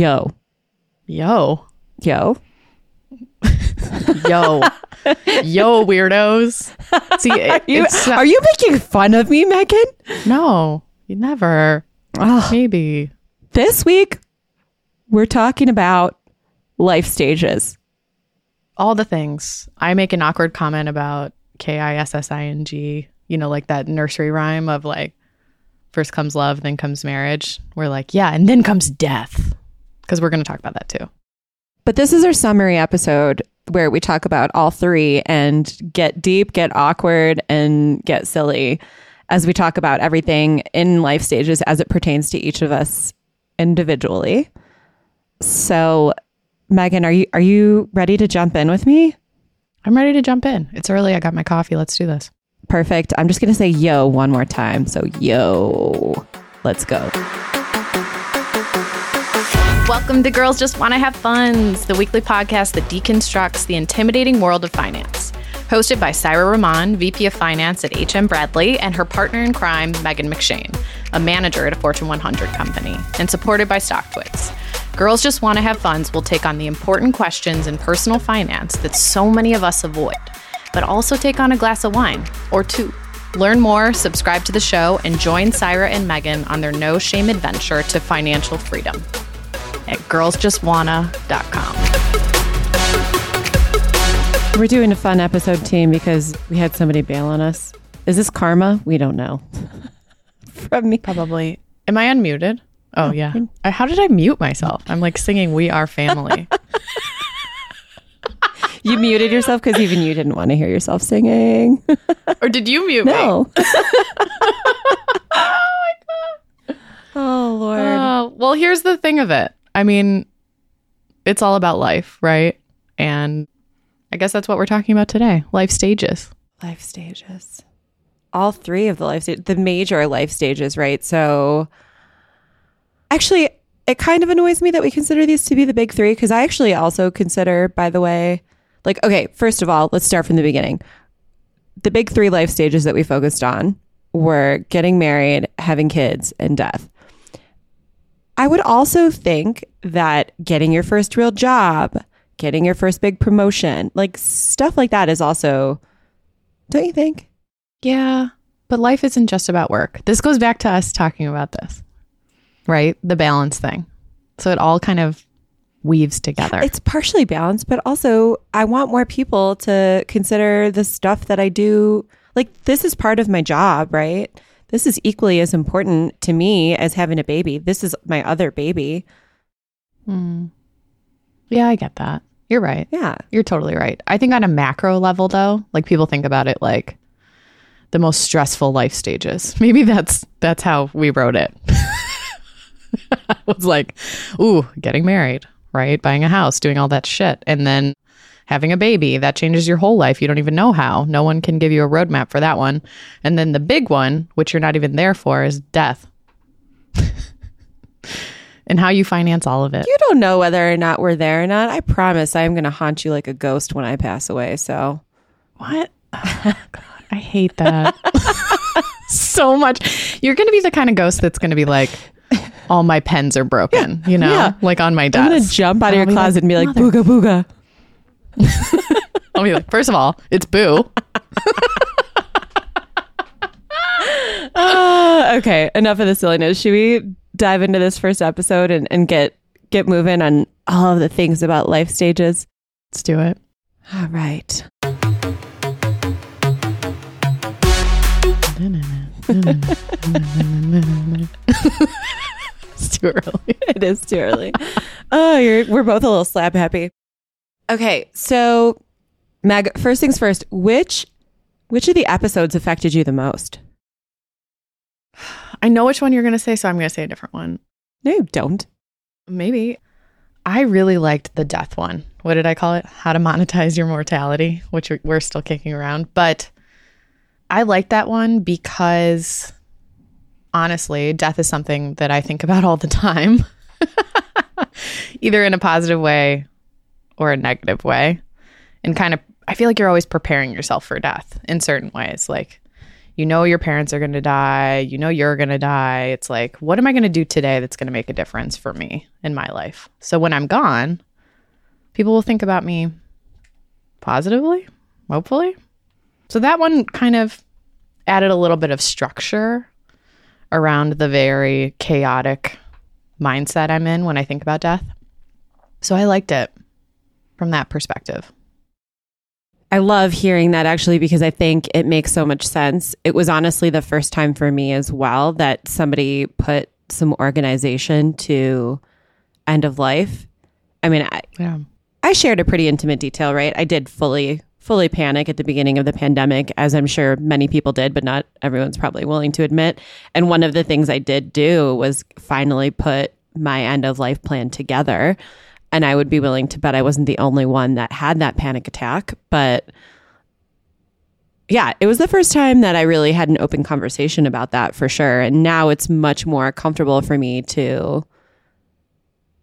Yo. Yo. Yo. Yo. Yo, weirdos. See, it, You, it's are you making fun of me, Megan? no, you never. Oh. Maybe. This week, we're talking about life stages. All the things. I make an awkward comment about K I S S I N G, you know, like that nursery rhyme of like, first comes love, then comes marriage. We're like, yeah, and then comes death. Because we're going to talk about that too. But this is our summary episode where we talk about all three and get deep, get awkward, and get silly as we talk about everything in life stages as it pertains to each of us individually. So, Megan, are you are you ready to jump in with me? I'm ready to jump in. It's early. I got my coffee. Let's do this. Perfect. I'm just going to say yo one more time. So, yo. Let's go. Welcome to Girls Just Want to Have Funds, the weekly podcast that deconstructs the intimidating world of finance. Hosted by Syra Rahman, VP of Finance at HM Bradley, and her partner in crime, Megan McShane, a manager at a Fortune 100 company, and supported by StockTwits. Girls Just Want to Have Funds will take on the important questions in personal finance that so many of us avoid, but also take on a glass of wine or two. Learn more, subscribe to the show, and join Syra and Megan on their no shame adventure to financial freedom at girlsjustwanna.com. We're doing a fun episode, team, because we had somebody bail on us. Is this karma? We don't know. From me. Probably. Am I unmuted? Oh, yeah. I, how did I mute myself? I'm like singing We Are Family. You muted yourself because even you didn't want to hear yourself singing. or did you mute me? No. oh, Lord. Uh, well, here's the thing of it. I mean, it's all about life, right? And I guess that's what we're talking about today life stages. life stages. All three of the life stages, the major life stages, right? So, actually, it kind of annoys me that we consider these to be the big three because I actually also consider, by the way, like, okay, first of all, let's start from the beginning. The big three life stages that we focused on were getting married, having kids, and death. I would also think that getting your first real job, getting your first big promotion, like stuff like that is also, don't you think? Yeah. But life isn't just about work. This goes back to us talking about this, right? The balance thing. So it all kind of weaves together. It's partially balanced, but also I want more people to consider the stuff that I do. Like, this is part of my job, right? This is equally as important to me as having a baby. This is my other baby. Hmm. yeah, I get that. You're right. Yeah. You're totally right. I think on a macro level, though, like people think about it like the most stressful life stages. Maybe that's that's how we wrote it. it was like, ooh, getting married, right? Buying a house, doing all that shit, and then having a baby. That changes your whole life. You don't even know how. No one can give you a roadmap for that one. And then the big one, which you're not even there for, is death. and how you finance all of it. You don't know whether or not we're there or not. I promise I am going to haunt you like a ghost when I pass away. So, What? Oh, God, I hate that so much. You're going to be the kind of ghost that's going to be like, all my pens are broken, you know, Yeah. like on my desk. I'm going to jump out of your be like, closet and be like, booga booga. I'll be like, first of all, it's boo. Uh, okay, enough of the silliness. Should we dive into this first episode and, and get get moving on all of the things about life stages? Let's do it. All right. It's too early. It is too early. oh, you're we're both a little slap happy. Okay, so Meg, first things first, which which of the episodes affected you the most? I know which one you're going to say, so I'm going to say a different one. No, you don't. Maybe. I really liked the death one. What did I call it? How to monetize your mortality, which we- we're still kicking around. But I like that one because honestly, death is something that I think about all the time, either in a positive way or a negative way. And kind of, I feel like you're always preparing yourself for death in certain ways. Like, You know your parents are going to die. You know you're going to die. It's like, what am I going to do today that's going to make a difference for me in my life? So when I'm gone, people will think about me positively, hopefully. So that one kind of added a little bit of structure around the very chaotic mindset I'm in when I think about death. So I liked it from that perspective. I love hearing that actually because I think it makes so much sense. It was honestly the first time for me as well that somebody put some organization to end of life. I mean, I, Yeah. I shared a pretty intimate detail, right? I did fully fully panic at the beginning of the pandemic as I'm sure many people did, but not everyone's probably willing to admit. And one of the things I did do was finally put my end of life plan together. And I would be willing to bet I wasn't the only one that had that panic attack, but yeah, it was the first time that I really had an open conversation about that for sure. And now it's much more comfortable for me to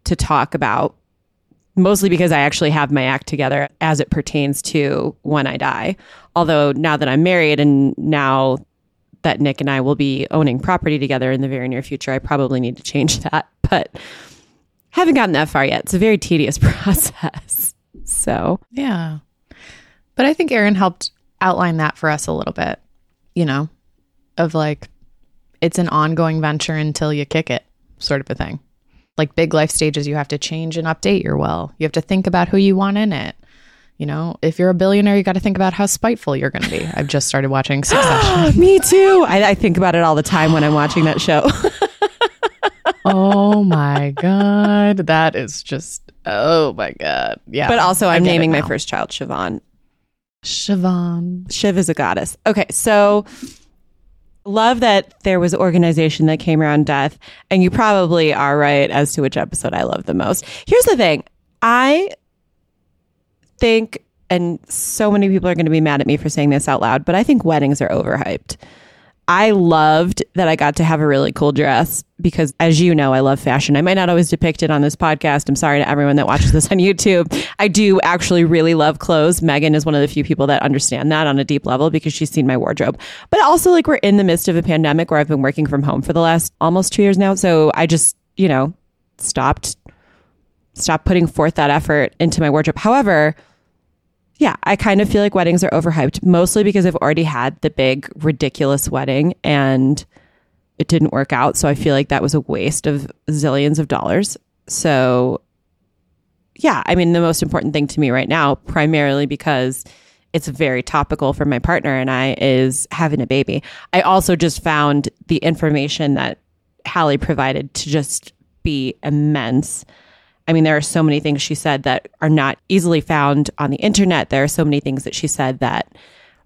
to talk about mostly because I actually have my act together as it pertains to when I die. Although now that I'm married and now that Nick and I will be owning property together in the very near future, I probably need to change that. But haven't gotten that far yet. It's a very tedious process. So, Yeah. But I think Aaron helped outline that for us a little bit, you know, of like, it's an ongoing venture until you kick it, sort of a thing. Like big life stages, you have to change and update your will. You have to think about who you want in it. You know, if you're a billionaire, you got to think about how spiteful you're going to be. I've just started watching Succession. me too. I, I think about it all the time when I'm watching that show. oh my God. That is just, oh my God. Yeah. but also, I'm naming my first child Siobhan. Siobhan. Shiv is a goddess. Okay, so love that there was organization that came around death, and you probably are right as to which episode I love the most. Here's the thing I think, and so many people are going to be mad at me for saying this out loud, but I think weddings are overhyped. I loved that I got to have a really cool dress because, as you know, I love fashion. I might not always depict it on this podcast. I'm sorry to everyone that watches this on YouTube. I do actually really love clothes. Megan is one of the few people that understand that on a deep level because she's seen my wardrobe. But also, like, we're in the midst of a pandemic where I've been working from home for the last almost two years now. So I just, you know, stopped stopped putting forth that effort into my wardrobe. However, yeah, I kind of feel like weddings are overhyped, mostly because I've already had the big, ridiculous wedding and it didn't work out. So I feel like that was a waste of zillions of dollars. So, yeah, I mean, the most important thing to me right now, primarily because it's very topical for my partner and I, is having a baby. I also just found the information that Hallie provided to just be immense. I mean, there are so many things she said that are not easily found on the internet. There are so many things that she said that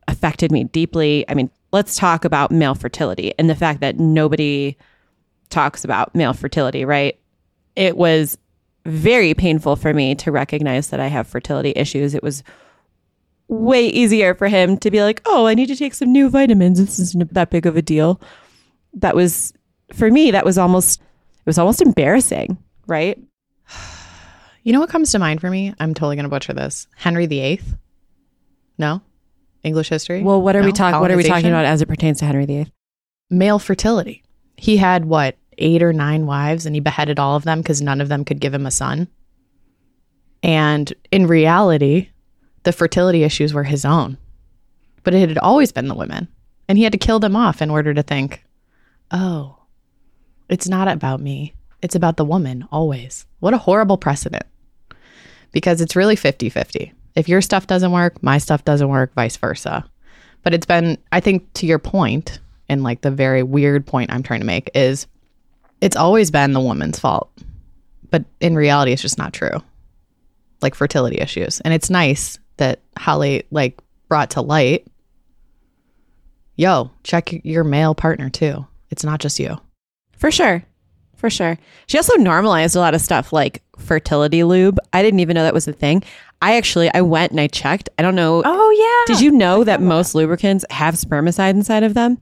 affected me deeply. I mean, let's talk about male fertility and the fact that nobody talks about male fertility, right? It was very painful for me to recognize that I have fertility issues. It was way easier for him to be like, oh, I need to take some new vitamins. This isn't that big of a deal. That was, for me, that was almost, it was almost embarrassing, right? You know what comes to mind for me? I'm totally going to butcher this. Henry VIII? No? English history? Well, what are we talking? What are we talking about as it pertains to Henry VIII? Male fertility. He had what, eight or nine wives, and he beheaded all of them because none of them could give him a son. And in reality, the fertility issues were his own, but it had always been the women. And he had to kill them off in order to think, oh, it's not about me. It's about the woman always. What a horrible precedent. Because it's really 50 50. If your stuff doesn't work, my stuff doesn't work, vice versa. But it's been, I think, to your point, and like the very weird point I'm trying to make is it's always been the woman's fault. But in reality, it's just not true. Like fertility issues. And it's nice that Holly like brought to light, yo, check your male partner too. It's not just you. For sure. For sure. She also normalized a lot of stuff like fertility lube. I didn't even know that was a thing. I actually I went and I checked. I don't know. Oh yeah. Did you know that most lubricants have spermicide inside of them?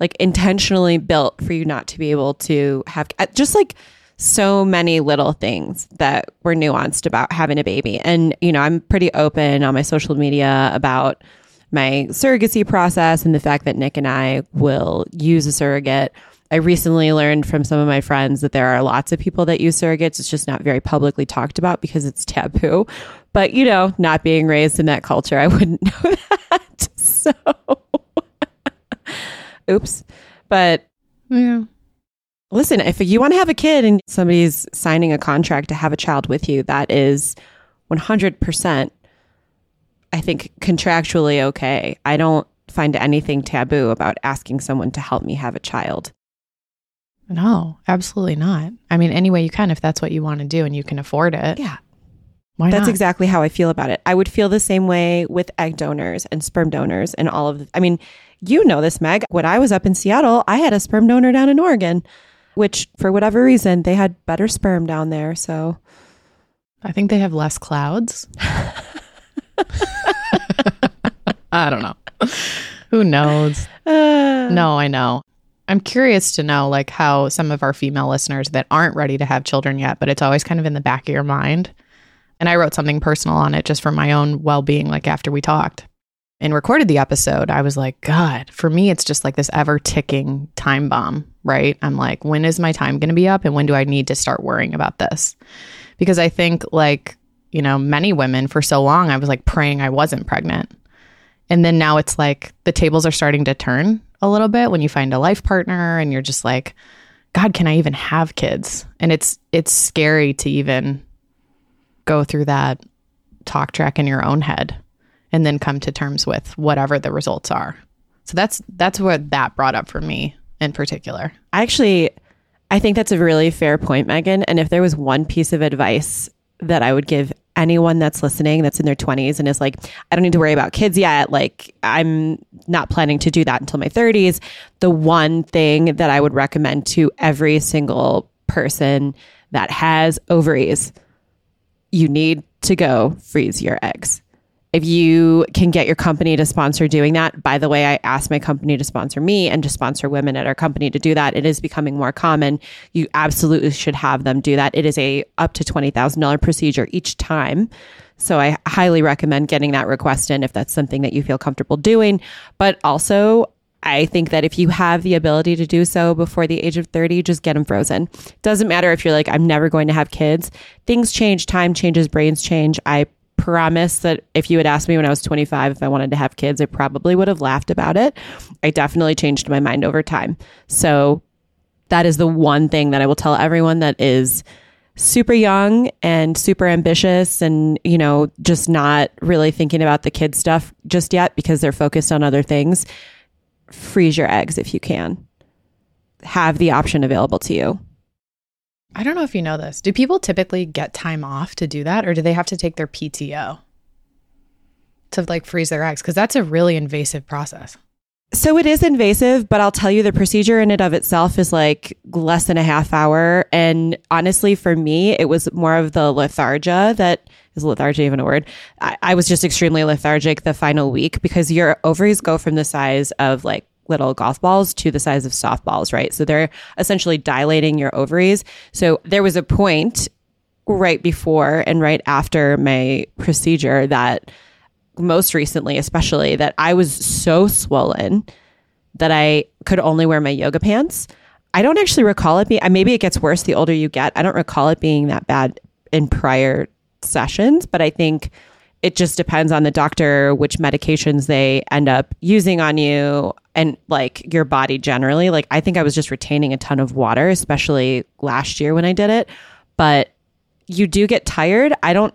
Like intentionally built for you not to be able to have uh, just like so many little things that were nuanced about having a baby. And, you know, I'm pretty open on my social media about my surrogacy process and the fact that Nick and I will use a surrogate. I recently learned from some of my friends that there are lots of people that use surrogates. It's just not very publicly talked about because it's taboo. But, you know, not being raised in that culture, I wouldn't know that. So, oops. But, Yeah. listen, if you want to have a kid and somebody's signing a contract to have a child with you, that is 100%, I think, contractually okay. I don't find anything taboo about asking someone to help me have a child. No, absolutely not. I mean, any way you can, if that's what you want to do and you can afford it. Yeah. Why That's not? exactly how I feel about it. I would feel the same way with egg donors and sperm donors and all of the, I mean, you know this, Meg. When I was up in Seattle, I had a sperm donor down in Oregon, which for whatever reason, they had better sperm down there. So I think they have less clouds. I don't know. Who knows? uh, No, I know. I'm curious to know like how some of our female listeners that aren't ready to have children yet, but it's always kind of in the back of your mind. And I wrote something personal on it just for my own well-being like after we talked and recorded the episode. I was like, god, for me it's just like this ever ticking time bomb, right? I'm like, when is my time going to be up and when do I need to start worrying about this? Because I think like, you know, many women for so long I was like praying I wasn't pregnant. And then now it's like the tables are starting to turn a little bit when you find a life partner and you're just like, God, can I even have kids? And it's it's scary to even go through that talk track in your own head and then come to terms with whatever the results are. So that's that's what that brought up for me in particular. I actually, I think that's a really fair point, Megan. And if there was one piece of advice that I would give anyone that's listening that's in their 20s and is like, I don't need to worry about kids yet, like, I'm not planning to do that until my 30s, the one thing that I would recommend to every single person that has ovaries, you need to go freeze your eggs if you can get your company to sponsor doing that by the way i asked my company to sponsor me and to sponsor women at our company to do that. It is becoming more common. You absolutely should have them do that. It is a up to $20000 procedure each time. So i highly recommend getting that request in if that's something that you feel comfortable doing. But also I think that if you have the ability to do so before the age of 30, just get them frozen. Doesn't matter if you're like, I'm never going to have kids. Things change, time changes, brains change. I promise that if you had asked me when I was 25 if I wanted to have kids, I probably would have laughed about it. I definitely changed my mind over time. So that is the one thing that I will tell everyone that is super young and super ambitious and you know just not really thinking about the kid stuff just yet because they're focused on other things freeze your eggs if you can have the option available to you I don't know if you know this. Do people typically get time off to do that or do they have to take their PTO to like freeze their eggs cuz that's a really invasive process. So it is invasive, but I'll tell you the procedure in and of itself is like less than a half hour. And honestly, for me, it was more of the lethargia that is lethargia even a word? I, I was just extremely lethargic the final week because your ovaries go from the size of like little golf balls to the size of softballs, right? So they're essentially dilating your ovaries. So there was a point right before and right after my procedure that most recently, especially, that I was so swollen that I could only wear my yoga pants. I don't actually recall it being, maybe it gets worse the older you get. I don't recall it being that bad in prior sessions, but I think it just depends on the doctor, which medications they end up using on you and like your body generally. Like, I think I was just retaining a ton of water, especially last year when I did it. But you do get tired. I don't,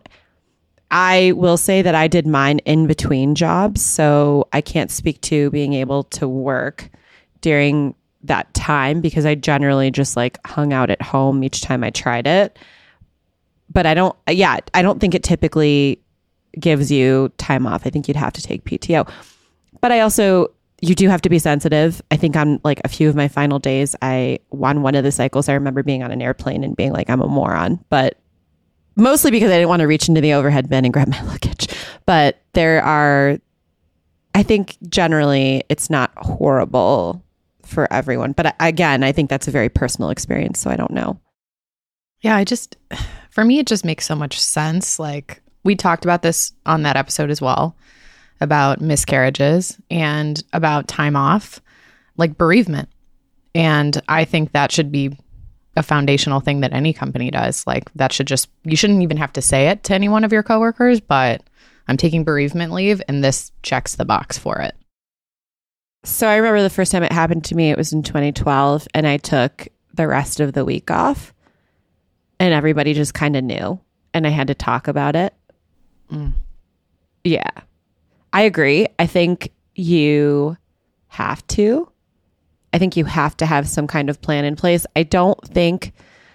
I will say that I did mine in between jobs. So I can't speak to being able to work during that time because I generally just like hung out at home each time I tried it. But I don't, yeah, I don't think it typically gives you time off. I think you'd have to take PTO. But I also, you do have to be sensitive. I think on like a few of my final days, I, on one of the cycles, I remember being on an airplane and being like, I'm a moron. But mostly because I didn't want to reach into the overhead bin and grab my luggage. But there are, I think generally it's not horrible for everyone. But again, I think that's a very personal experience. So I don't know. Yeah, I just, for me, it just makes so much sense. Like, we talked about this on that episode as well. about miscarriages and about time off, like bereavement. And I think that should be a foundational thing that any company does. Like that should just you shouldn't even have to say it to any one of your coworkers, but I'm taking bereavement leave and this checks the box for it. So I remember the first time it happened to me, it was in 2012, and I took the rest of the week off, and everybody just kind of knew, and I had to talk about it. Yeah, I agree. I think you have to. I think you have to have some kind of plan in place. I don't think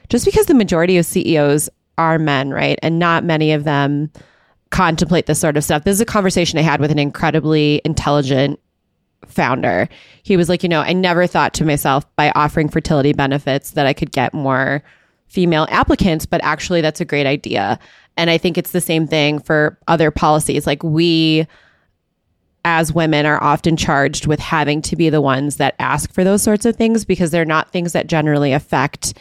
just because the majority of CEOs are men, right? And not many of them contemplate this sort of stuff. This is a conversation I had with an incredibly intelligent founder. He was like, you know, I never thought to myself by offering fertility benefits that I could get more female applicants, but actually that's a great idea. And I think it's the same thing for other policies. Like we as women are often charged with having to be the ones that ask for those sorts of things because they're not things that generally affect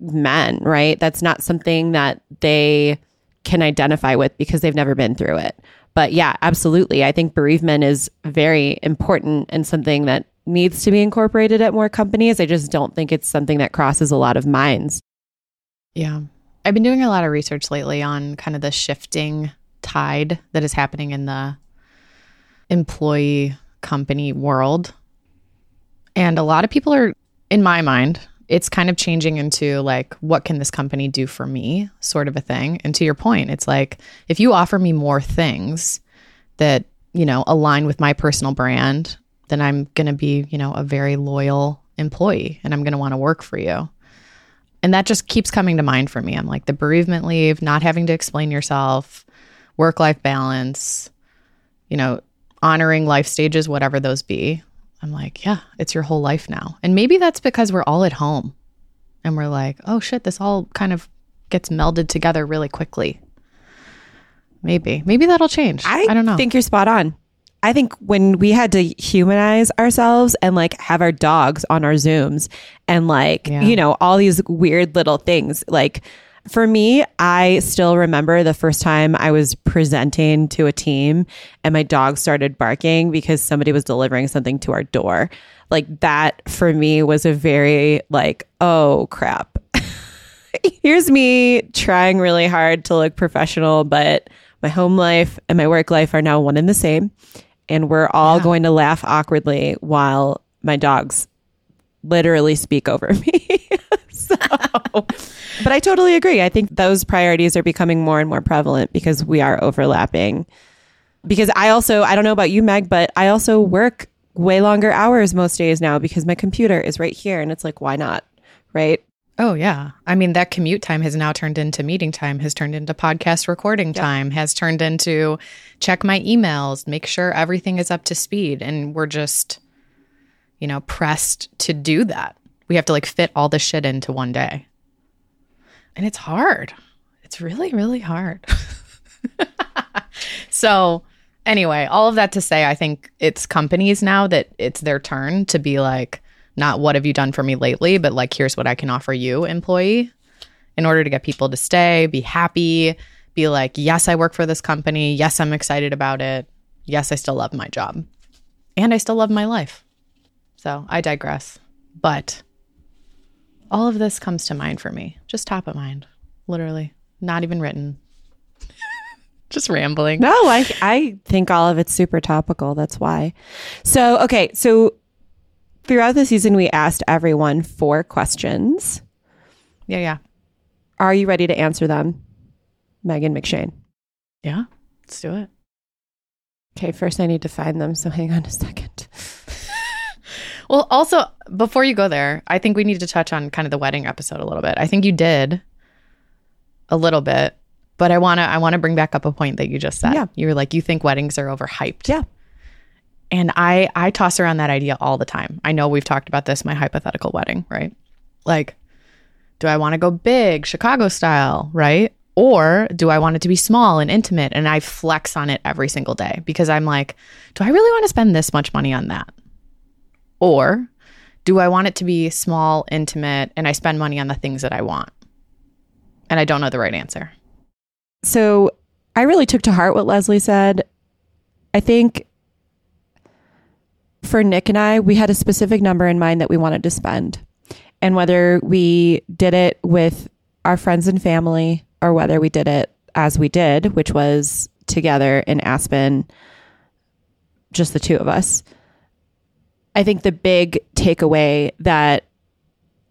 men, right? That's not something that they can identify with because they've never been through it. But yeah, absolutely. I think bereavement is very important and something that needs to be incorporated at more companies. I just don't think it's something that crosses a lot of minds. Yeah. I've been doing a lot of research lately on kind of the shifting tide that is happening in the employee company world. And a lot of people are, in my mind, it's kind of changing into like, what can this company do for me, sort of a thing. And to your point, it's like, if you offer me more things that, you know, align with my personal brand, then I'm going to be, you know, a very loyal employee and I'm going to want to work for you. And that just keeps coming to mind for me. I'm like, the bereavement leave, not having to explain yourself, work life balance, you know, honoring life stages, whatever those be. I'm like, yeah, it's your whole life now. And maybe that's because we're all at home and we're like, oh shit, this all kind of gets melded together really quickly. Maybe. Maybe that'll change. I, I don't know. I think you're spot on. I think when we had to humanize ourselves and like have our dogs on our Zooms and like, yeah. you know, all these weird little things, like for me, I still remember the first time I was presenting to a team and my dog started barking because somebody was delivering something to our door. Like that for me was a very like, oh crap. Here's me trying really hard to look professional, but my home life and my work life are now one and the same. And we're all yeah. going to laugh awkwardly while my dogs literally speak over me. so, but I totally agree. I think those priorities are becoming more and more prevalent because we are overlapping. Because I also, I don't know about you, Meg, but I also work way longer hours most days now because my computer is right here. And it's like, why not? Right. Oh, yeah. I mean, that commute time has now turned into meeting time, has turned into podcast recording time, has turned into check my emails, make sure everything is up to speed. And we're just, you know, pressed to do that. We have to like fit all the shit into one day. And it's hard. It's really, really hard. so, anyway, all of that to say, I think it's companies now that it's their turn to be like, not what have you done for me lately, but like, here's what I can offer you, employee, in order to get people to stay, be happy, be like, yes, I work for this company. Yes, I'm excited about it. Yes, I still love my job. And I still love my life. So I digress. But all of this comes to mind for me, just top of mind, literally, not even written. just rambling. No, I I think all of it's super topical. That's why. So, okay, so throughout the season we asked everyone four questions. Yeah, yeah. Are you ready to answer them? Megan McShane. Yeah, let's do it. Okay, first I need to find them, so hang on a second. Well, also before you go there, I think we need to touch on kind of the wedding episode a little bit. I think you did a little bit, but I want to I want to bring back up a point that you just said. Yeah. You were like you think weddings are overhyped. Yeah. And I I toss around that idea all the time. I know we've talked about this my hypothetical wedding, right? Like do I want to go big, Chicago style, right? Or do I want it to be small and intimate? And I flex on it every single day because I'm like, do I really want to spend this much money on that? Or do I want it to be small, intimate, and I spend money on the things that I want? And I don't know the right answer. So I really took to heart what Leslie said. I think for Nick and I, we had a specific number in mind that we wanted to spend. And whether we did it with our friends and family or whether we did it as we did, which was together in Aspen, just the two of us. I think the big takeaway that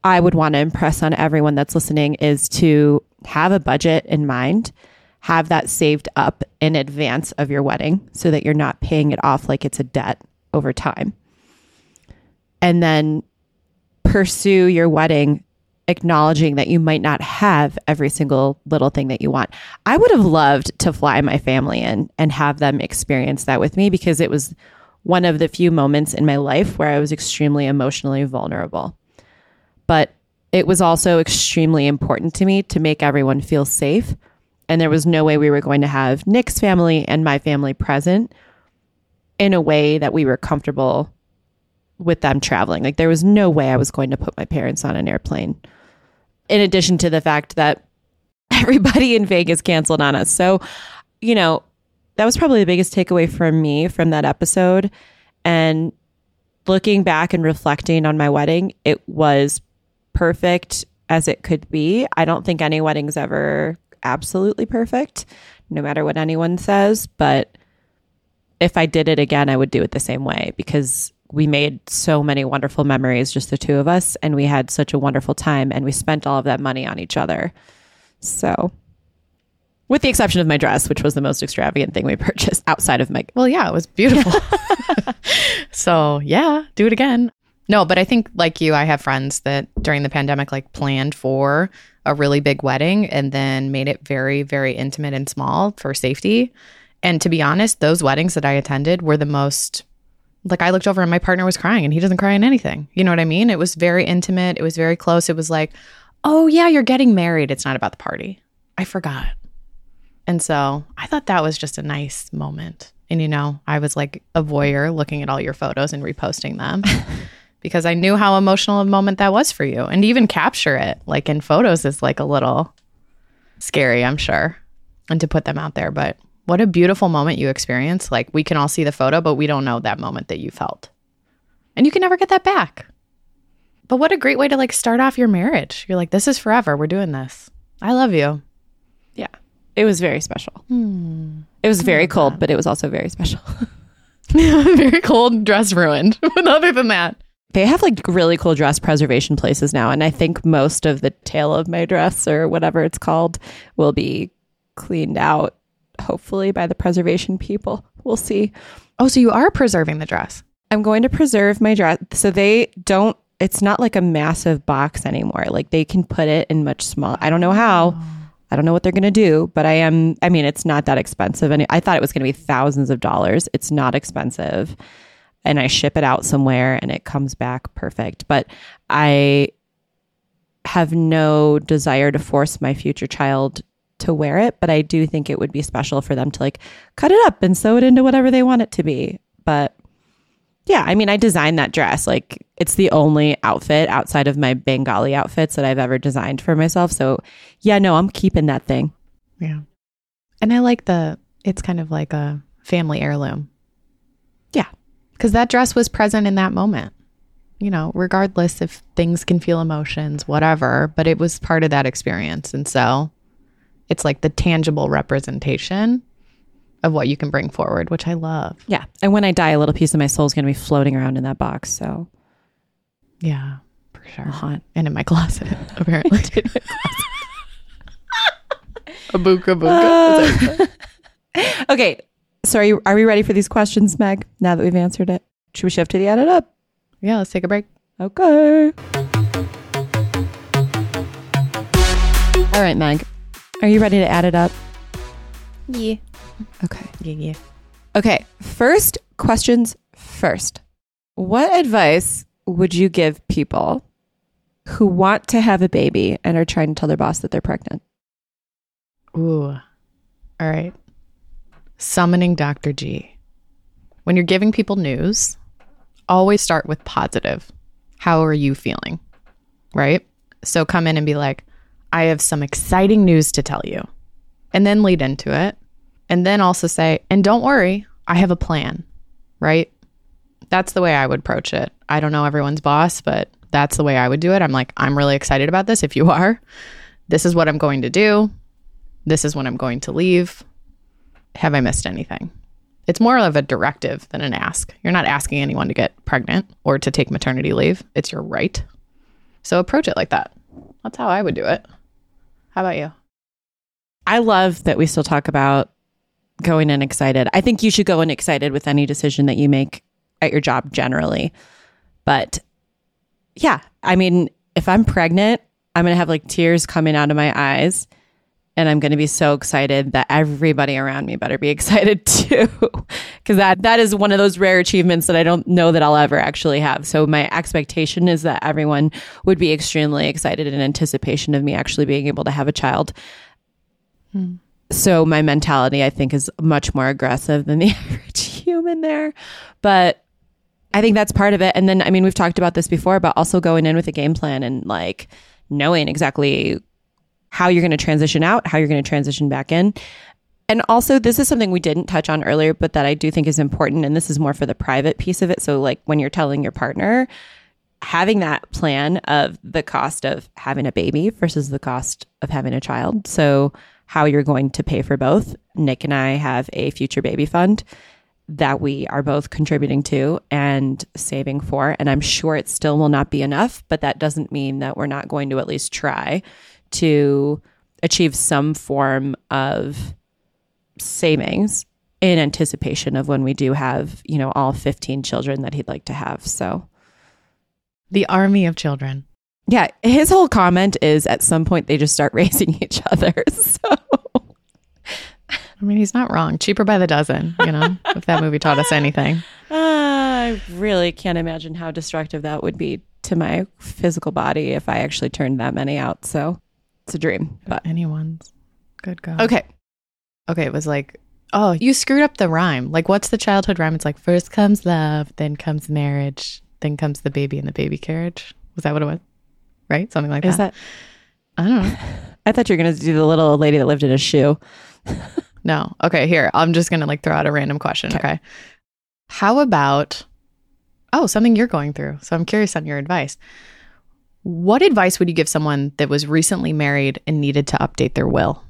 I would want to impress on everyone that's listening is to have a budget in mind, have that saved up in advance of your wedding so that you're not paying it off like it's a debt over time. And then pursue your wedding acknowledging that you might not have every single little thing that you want. I would have loved to fly my family in and have them experience that with me because it was one of the few moments in my life where I was extremely emotionally vulnerable. But it was also extremely important to me to make everyone feel safe. And there was no way we were going to have Nick's family and my family present in a way that we were comfortable with them traveling. Like there was no way I was going to put my parents on an airplane in addition to the fact that everybody in Vegas canceled on us. So, you know, that was probably the biggest takeaway from me from that episode. And looking back and reflecting on my wedding, it was perfect as it could be. I don't think any wedding's ever absolutely perfect, no matter what anyone says. But if I did it again, I would do it the same way because we made so many wonderful memories, just the two of us, and we had such a wonderful time, and we spent all of that money on each other. So, with the exception of my dress, which was the most extravagant thing we purchased outside of my. Well, yeah, it was beautiful. so, yeah, do it again. No, but I think like you, I have friends that during the pandemic like planned for a really big wedding and then made it very, very intimate and small for safety. And to be honest, those weddings that I attended were the most like I looked over and my partner was crying and he doesn't cry in anything. You know what I mean? It was very intimate. It was very close. It was like, oh, yeah, you're getting married. It's not about the party. I forgot. And so I thought that was just a nice moment. And, you know, I was like a voyeur looking at all your photos and reposting them because I knew how emotional a moment that was for you. And to even capture it like in photos is like a little scary, I'm sure, and to put them out there. But what a beautiful moment you experienced. Like we can all see the photo, but we don't know that moment that you felt. And you can never get that back. But what a great way to like start off your marriage. You're like, this is forever. We're doing this. I love you. Yeah. It was very special. Hmm. It was very cold, that. but it was also very special. very cold, dress ruined. but other than that, they have like really cool dress preservation places now. And I think most of the tail of my dress or whatever it's called will be cleaned out hopefully by the preservation people. We'll see. Oh, so you are preserving the dress. I'm going to preserve my dress. So they don't, it's not like a massive box anymore. Like they can put it in much smaller. I don't know how. Oh. I don't know what they're going to do, but I am, I mean, it's not that expensive. And I thought it was going to be thousands of dollars. It's not expensive. And I ship it out somewhere and it comes back perfect. But I have no desire to force my future child to wear it, but I do think it would be special for them to like cut it up and sew it into whatever they want it to be. But yeah, I mean, I designed that dress. Like, it's the only outfit outside of my Bengali outfits that I've ever designed for myself. So, yeah, no, I'm keeping that thing. Yeah. And I like the, it's kind of like a family heirloom. Yeah. Because that dress was present in that moment, you know, regardless if things can feel emotions, whatever, but it was part of that experience. And so it's like the tangible representation of what you can bring forward, which I love. Yeah. And when I die, a little piece of my soul is going to be floating around in that box. So, yeah, for sure. Haunt. And in my closet, apparently. a buka buka. Uh, okay. So, are, you, are we ready for these questions, Meg? Now that we've answered it, should we shift to the edit up? Yeah, let's take a break. Okay. All right, Meg. Are you ready to add it up? Yeah. Okay. Yeah, yeah. Okay. First, questions first. What advice would you give people who want to have a baby and are trying to tell their boss that they're pregnant? Ooh. All right. Summoning Dr. G. When you're giving people news, always start with positive. How are you feeling? Right? So come in and be like, I have some exciting news to tell you. And then lead into it. And then also say, and don't worry, I have a plan, right? That's the way I would approach it. I don't know everyone's boss, but that's the way I would do it. I'm like, I'm really excited about this. If you are, this is what I'm going to do. This is when I'm going to leave. Have I missed anything? It's more of a directive than an ask. You're not asking anyone to get pregnant or to take maternity leave. It's your right. So approach it like that. That's how I would do it. How about you? I love that we still talk about going in excited. I think you should go in excited with any decision that you make at your job generally. But yeah, I mean, if I'm pregnant, I'm going to have like tears coming out of my eyes and I'm going to be so excited that everybody around me better be excited too because that that is one of those rare achievements that I don't know that I'll ever actually have. So my expectation is that everyone would be extremely excited in anticipation of me actually being able to have a child. Hmm. So my mentality I think is much more aggressive than the average human there. But I think that's part of it. And then I mean we've talked about this before but also going in with a game plan and like knowing exactly how you're going to transition out, how you're going to transition back in. And also, this is something we didn't touch on earlier, but that I do think is important. And this is more for the private piece of it. So, like when you're telling your partner, having that plan of the cost of having a baby versus the cost of having a child. So, how you're going to pay for both. Nick and I have a future baby fund that we are both contributing to and saving for. And I'm sure it still will not be enough, but that doesn't mean that we're not going to at least try to achieve some form of savings in anticipation of when we do have, you know, all 15 children that he'd like to have. So the army of children. Yeah, his whole comment is at some point they just start raising each other. So I mean, he's not wrong. Cheaper by the dozen, you know, if that movie taught us anything. Uh, I really can't imagine how destructive that would be to my physical body if I actually turned that many out. So it's a dream, but anyone's. Good God. Okay. Okay. It was like, oh, you screwed up the rhyme. Like, what's the childhood rhyme? It's like, first comes love, then comes marriage, then comes the baby in the baby carriage. Was that what it was? Right? Something like Is that. that? I don't know. I thought you were going to do the little old lady that lived in a shoe. no. Okay. Here, I'm just going to like throw out a random question. Okay. okay. How about, oh, something you're going through. So I'm curious on your advice. What advice would you give someone that was recently married and needed to update their will?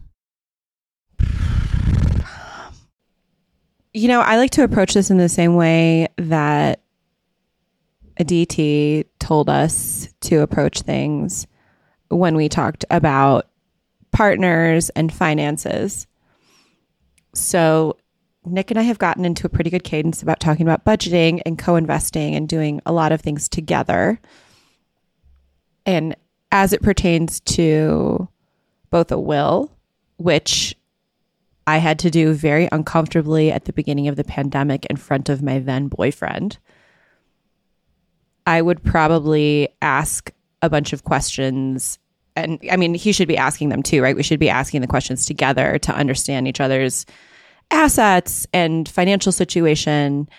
You know, I like to approach this in the same way that Aditi told us to approach things when we talked about partners and finances. So, Nick and I have gotten into a pretty good cadence about talking about budgeting and co investing and doing a lot of things together. And as it pertains to both a will, which I had to do very uncomfortably at the beginning of the pandemic in front of my then boyfriend, I would probably ask a bunch of questions. And I mean, he should be asking them too, right? We should be asking the questions together to understand each other's assets and financial situation,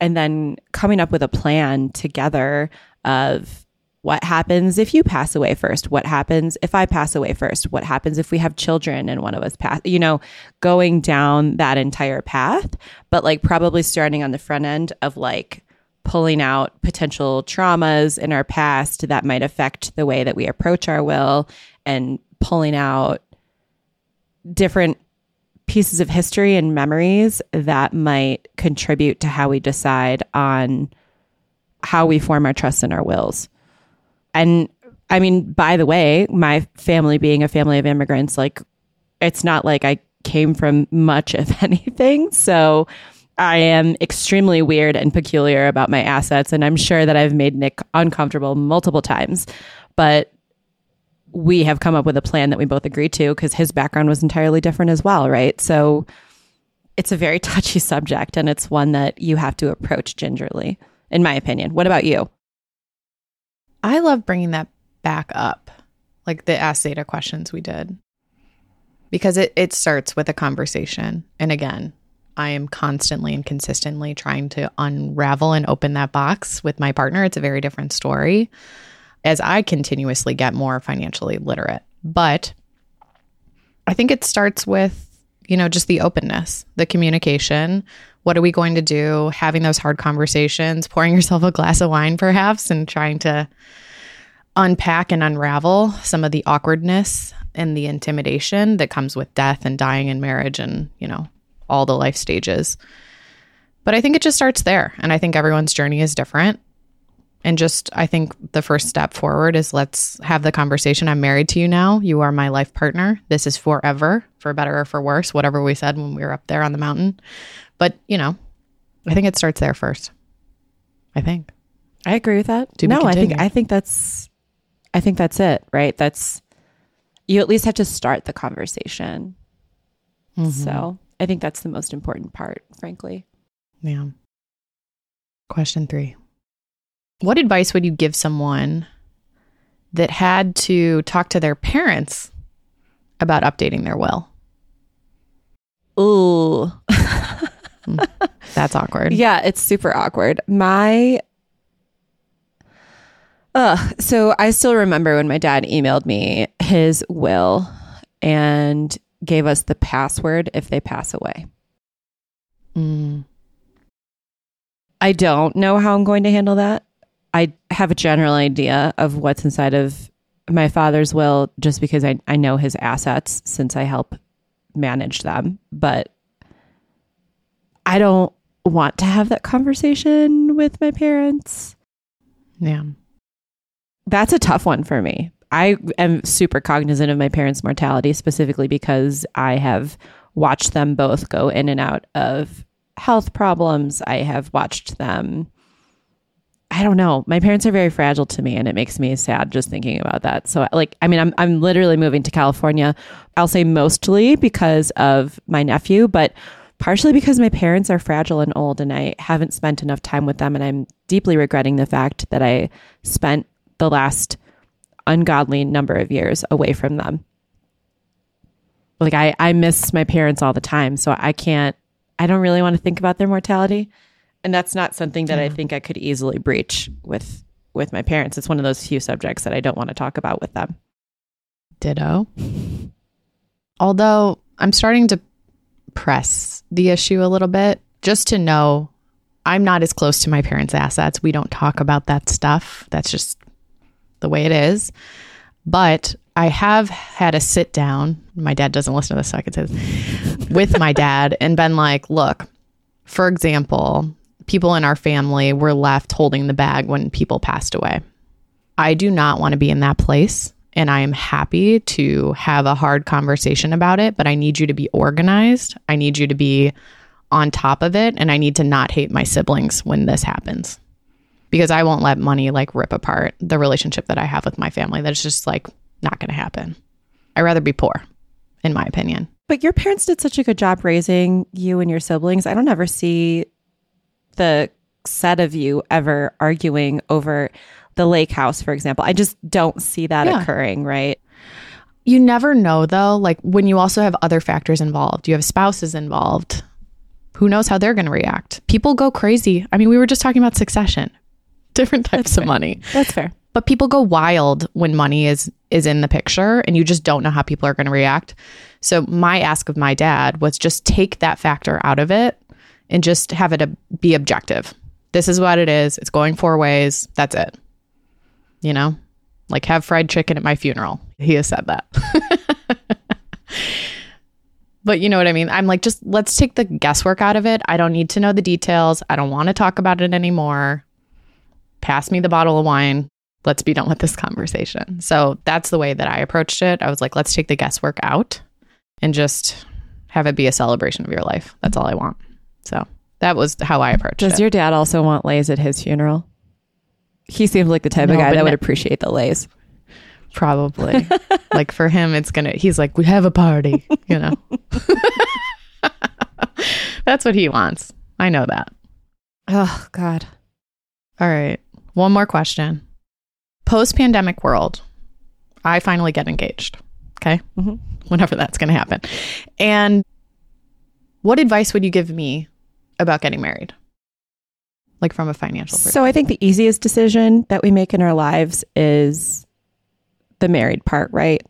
and then coming up with a plan together of what happens if you pass away first? What happens if I pass away first? What happens if we have children and one of us pass? You know, going down that entire path, but like probably starting on the front end of like pulling out potential traumas in our past that might affect the way that we approach our will and pulling out different pieces of history and memories that might contribute to how we decide on how we form our trust in our wills. And I mean, by the way, my family being a family of immigrants, like it's not like I came from much of anything. So I am extremely weird and peculiar about my assets. And I'm sure that I've made Nick uncomfortable multiple times. But we have come up with a plan that we both agree to because his background was entirely different as well, right? So it's a very touchy subject and it's one that you have to approach gingerly, in my opinion. What about you? I love bringing that back up, like the Ask Zeta questions we did, because it, it starts with a conversation. And again, I am constantly and consistently trying to unravel and open that box with my partner. It's a very different story as I continuously get more financially literate. But I think it starts with, you know, just the openness, the communication. What are we going to do? Having those hard conversations, pouring yourself a glass of wine perhaps, and trying to unpack and unravel some of the awkwardness and the intimidation that comes with death and dying in marriage and, you know, all the life stages. But I think it just starts there. And I think everyone's journey is different. And just, I think the first step forward is let's have the conversation. I'm married to you now. You are my life partner. This is forever, for better or for worse, whatever we said when we were up there on the mountain. But, you know, I think it starts there first. I think. I agree with that. Be no, I think. I think that's I think that's it, right? That's you at least have to start the conversation. Mm-hmm. So I think that's the most important part, frankly. Yeah. Question three What advice would you give someone that had to talk to their parents about updating their will? Ooh. That's awkward. Yeah, it's super awkward. My uh so I still remember when my dad emailed me his will and gave us the password if they pass away. Mm. I don't know how I'm going to handle that. I have a general idea of what's inside of my father's will just because I, I know his assets since I help manage them. But I don't want to have that conversation with my parents. Yeah. That's a tough one for me. I am super cognizant of my parents' mortality specifically because I have watched them both go in and out of health problems. I have watched them. I don't know. My parents are very fragile to me and it makes me sad just thinking about that. So like I mean I'm I'm literally moving to California. I'll say mostly because of my nephew, but partially because my parents are fragile and old and I haven't spent enough time with them and I'm deeply regretting the fact that I spent the last ungodly number of years away from them. Like I I miss my parents all the time, so I can't I don't really want to think about their mortality. And that's not something that I think I could easily breach with with my parents. It's one of those few subjects that I don't want to talk about with them. Ditto. Although I'm starting to press the issue a little bit just to know I'm not as close to my parents' assets. We don't talk about that stuff. That's just the way it is. But I have had a sit down. My dad doesn't listen to this, so I can say this with my dad and been like, look, for example, people in our family were left holding the bag when people passed away. I do not want to be in that place. And I am happy to have a hard conversation about it, but I need you to be organized. I need you to be on top of it. And I need to not hate my siblings when this happens because I won't let money like rip apart the relationship that I have with my family. That's just like not going to happen. I'd rather be poor, in my opinion. But your parents did such a good job raising you and your siblings. I don't ever see the set of you ever arguing over the lake house, for example. I just don't see that Yeah. occurring, right? You never know though, like when you also have other factors involved, you have spouses involved. Who knows how they're going to react? People go crazy. I mean, we were just talking about succession, different types of money. That's fair. but people go wild when money is is in the picture and you just don't know how people are going to react so my ask of my dad was just take that factor out of it and just have it a, be objective this is what it is it's going four ways that's it you know like have fried chicken at my funeral he has said that but you know what i mean i'm like just let's take the guesswork out of it i don't need to know the details i don't want to talk about it anymore pass me the bottle of wine let's be done with this conversation. So that's the way that I approached it. I was like, let's take the guesswork out and just have it be a celebration of your life. That's all I want. So that was how I approached Does it. Does your dad also want lays at his funeral? He seems like the type of guy that would appreciate the lays. Probably. like for him, it's going to, he's like, we have a party, you know? that's what he wants. I know that. Oh God. All right. One more question. Post pandemic world, I finally get engaged. Okay. Mhm. Whenever that's going to happen. And what advice would you give me about getting married? Like from a financial perspective? So I think the easiest decision that we make in our lives is the married part, right?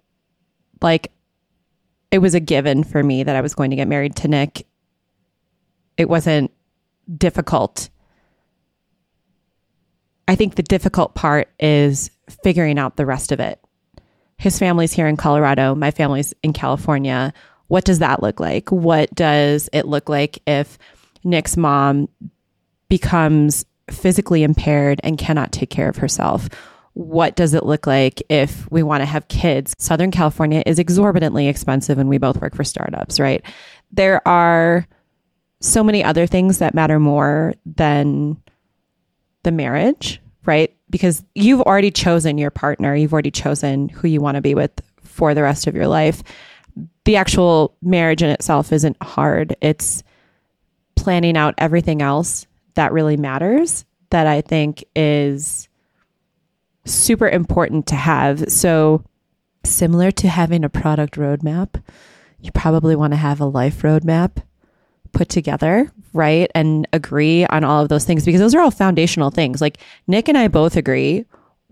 Like it was a given for me that I was going to get married to Nick. It wasn't difficult. I think the difficult part is figuring out the rest of it. His family's here in Colorado, my family's in California. What does that look like? What does it look like if Nick's mom becomes physically impaired and cannot take care of herself? What does it look like if we want to have kids? Southern California is exorbitantly expensive and we both work for startups, right? There are so many other things that matter more than the marriage, right? Because you've already chosen your partner, you've already chosen who you want to be with for the rest of your life. The actual marriage in itself isn't hard. It's planning out everything else that really matters that I think is super important to have. So, similar to having a product roadmap, you probably want to have a life roadmap put together, right? And agree on all of those things because those are all foundational things. Like Nick and I both agree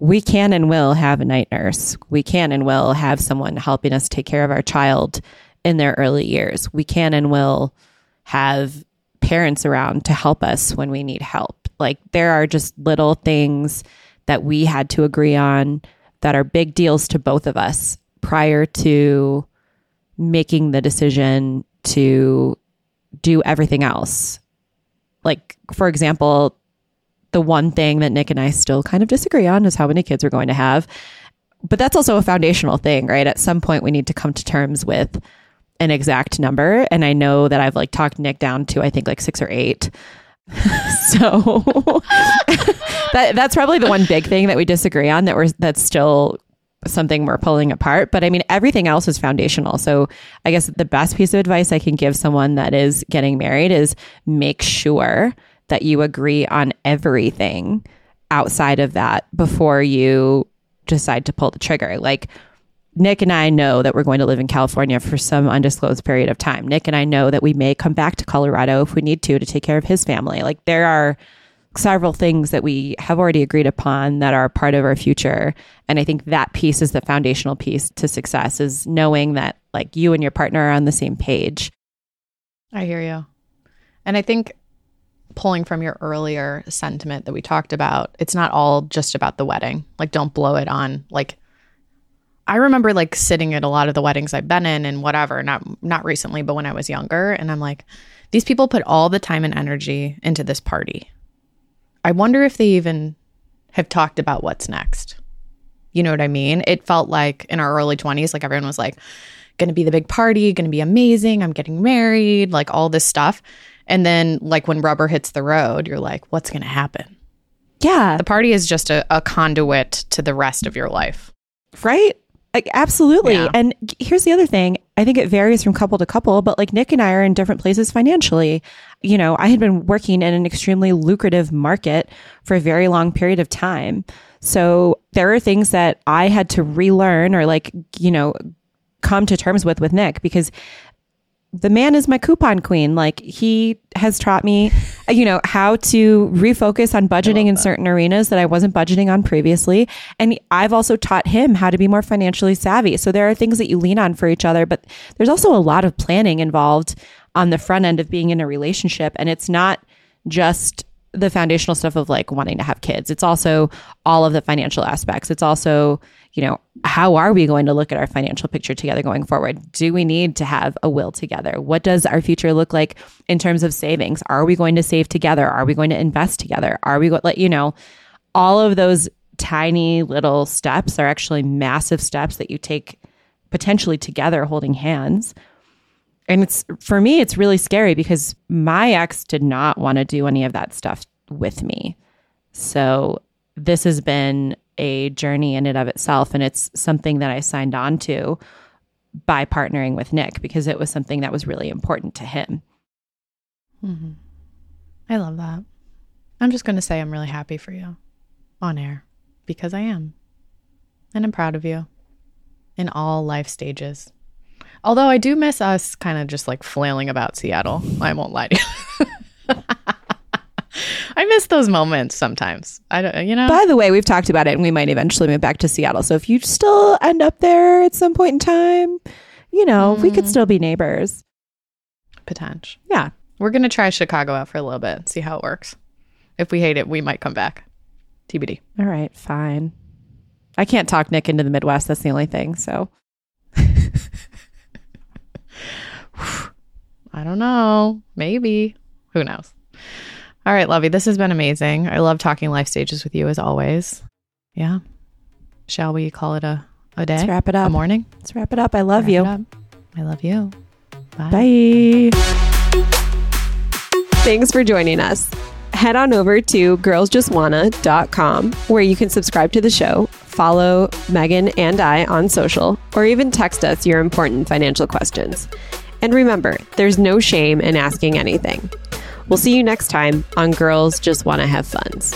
we can and will have a night nurse. We can and will have someone helping us take care of our child in their early years. We can and will have parents around to help us when we need help. Like there are just little things that we had to agree on that are big deals to both of us prior to making the decision to do everything else. Like, for example, the one thing that Nick and I still kind of disagree on is how many kids we're going to have. But that's also a foundational thing, right? At some point, we need to come to terms with an exact number. And I know that I've like talked Nick down to, I think, like six or eight. so that that's probably the one big thing that we disagree on that we're that's still something we're pulling apart. But I mean, everything else is foundational. So I guess the best piece of advice I can give someone that is getting married is make sure that you agree on everything outside of that before you decide to pull the trigger. Like, Nick and I know that we're going to live in California for some undisclosed period of time. Nick and I know that we may come back to Colorado if we need to to take care of his family. Like there are several things that we have already agreed upon that are part of our future. And I think that piece is the foundational piece to success is knowing that like you and your partner are on the same page. I hear you. And I think pulling from your earlier sentiment that we talked about, it's not all just about the wedding. Like don't blow it on like I remember like sitting at a lot of the weddings I've been in and whatever, not not recently, but when I was younger, and I'm like, these people put all the time and energy into this party. I wonder if they even have talked about what's next. You know what I mean? It felt like in our early 20s, like everyone was like, going to be the big party, going to be amazing, I'm getting married, like all this stuff. And then, like, when rubber hits the road, you're like, what's going to happen? Yeah. The party is just a, a conduit to the rest of your life. Right? Like, absolutely. Yeah. And here's the other thing. I think it varies from couple to couple, but like Nick and I are in different places financially. You know, I had been working in an extremely lucrative market for a very long period of time. So there are things that I had to relearn or like, you know, come to terms with with Nick because the man is my coupon queen. Like he has taught me, uh, you know, how to refocus on budgeting in certain arenas that I wasn't budgeting on previously. And I've also taught him how to be more financially savvy. So there are things that you lean on for each other, but there's also a lot of planning involved on the front end of being in a relationship. And it's not just the foundational stuff of like wanting to have kids. It's also all of the financial aspects. It's also, you know, how are we going to look at our financial picture together going forward? Do we need to have a will together? What does our future look like in terms of savings? Are we going to save together? Are we going to invest together? Are we going let you know, all of those tiny little steps are actually massive steps that you take potentially together holding hands. And it's for me, it's really scary because my ex did not want to do any of that stuff with me. So this has been a journey in and of itself. And it's something that I signed on to by partnering with Nick because it was something that was really important to him. Mm-hmm. I love that. I'm just going to say I'm really happy for you on air because I am. And I'm proud of you in all life stages. Although I do miss us kind of just like flailing about Seattle. I won't lie to you. Miss those moments sometimes. I don't, you know. By the way, we've talked about it and we might eventually move back to Seattle. So if you still end up there at some point in time, you know, we could mm. still be neighbors. Potential. Yeah. We're going to try Chicago out for a little bit, see how it works. If we hate it, we might come back. TBD. All right, fine. I can't talk Nick into the Midwest. That's the only thing. So I don't know. Maybe. Who knows? All right, Lovey, this has been amazing. I love talking life stages with you as always. Yeah. Shall we call it a, a day? let's wrap it A up. morning? Let's wrap it up. I love you. up. I love you. Bye. Bye. Thanks for joining us. Head on over to girlsjustwanna.com where you can subscribe to the show, follow Megan and I on social, or even text us your important financial questions. And remember, there's no shame in asking anything. We'll see you next time on Girls Just Wanna Have Funds.